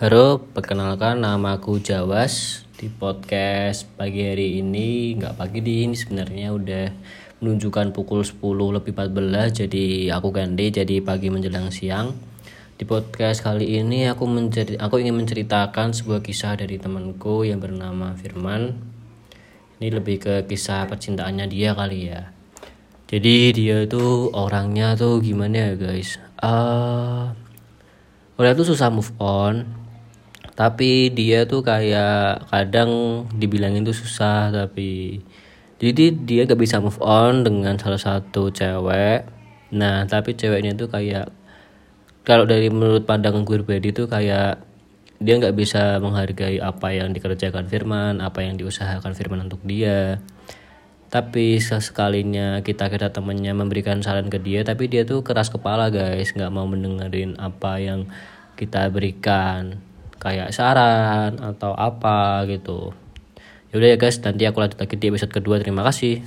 Halo, perkenalkan nama aku Jawas. Di podcast pagi hari ini nggak pagi di ini sebenarnya udah menunjukkan pukul 10 lebih 14 jadi aku ganti jadi pagi menjelang siang. Di podcast kali ini aku menjadi aku ingin menceritakan sebuah kisah dari temanku yang bernama Firman. Ini lebih ke kisah percintaannya dia kali ya. Jadi dia tuh orangnya tuh gimana ya guys? Uh, orang tuh susah move on tapi dia tuh kayak kadang dibilangin tuh susah tapi jadi dia gak bisa move on dengan salah satu cewek. Nah tapi ceweknya tuh kayak kalau dari menurut pandangan gue pribadi tuh kayak dia nggak bisa menghargai apa yang dikerjakan Firman apa yang diusahakan Firman untuk dia. Tapi sesekalinya kita kita temennya memberikan saran ke dia tapi dia tuh keras kepala guys. Nggak mau mendengarin apa yang kita berikan kayak saran atau apa gitu. Yaudah ya guys nanti aku lanjut lagi di episode kedua. Terima kasih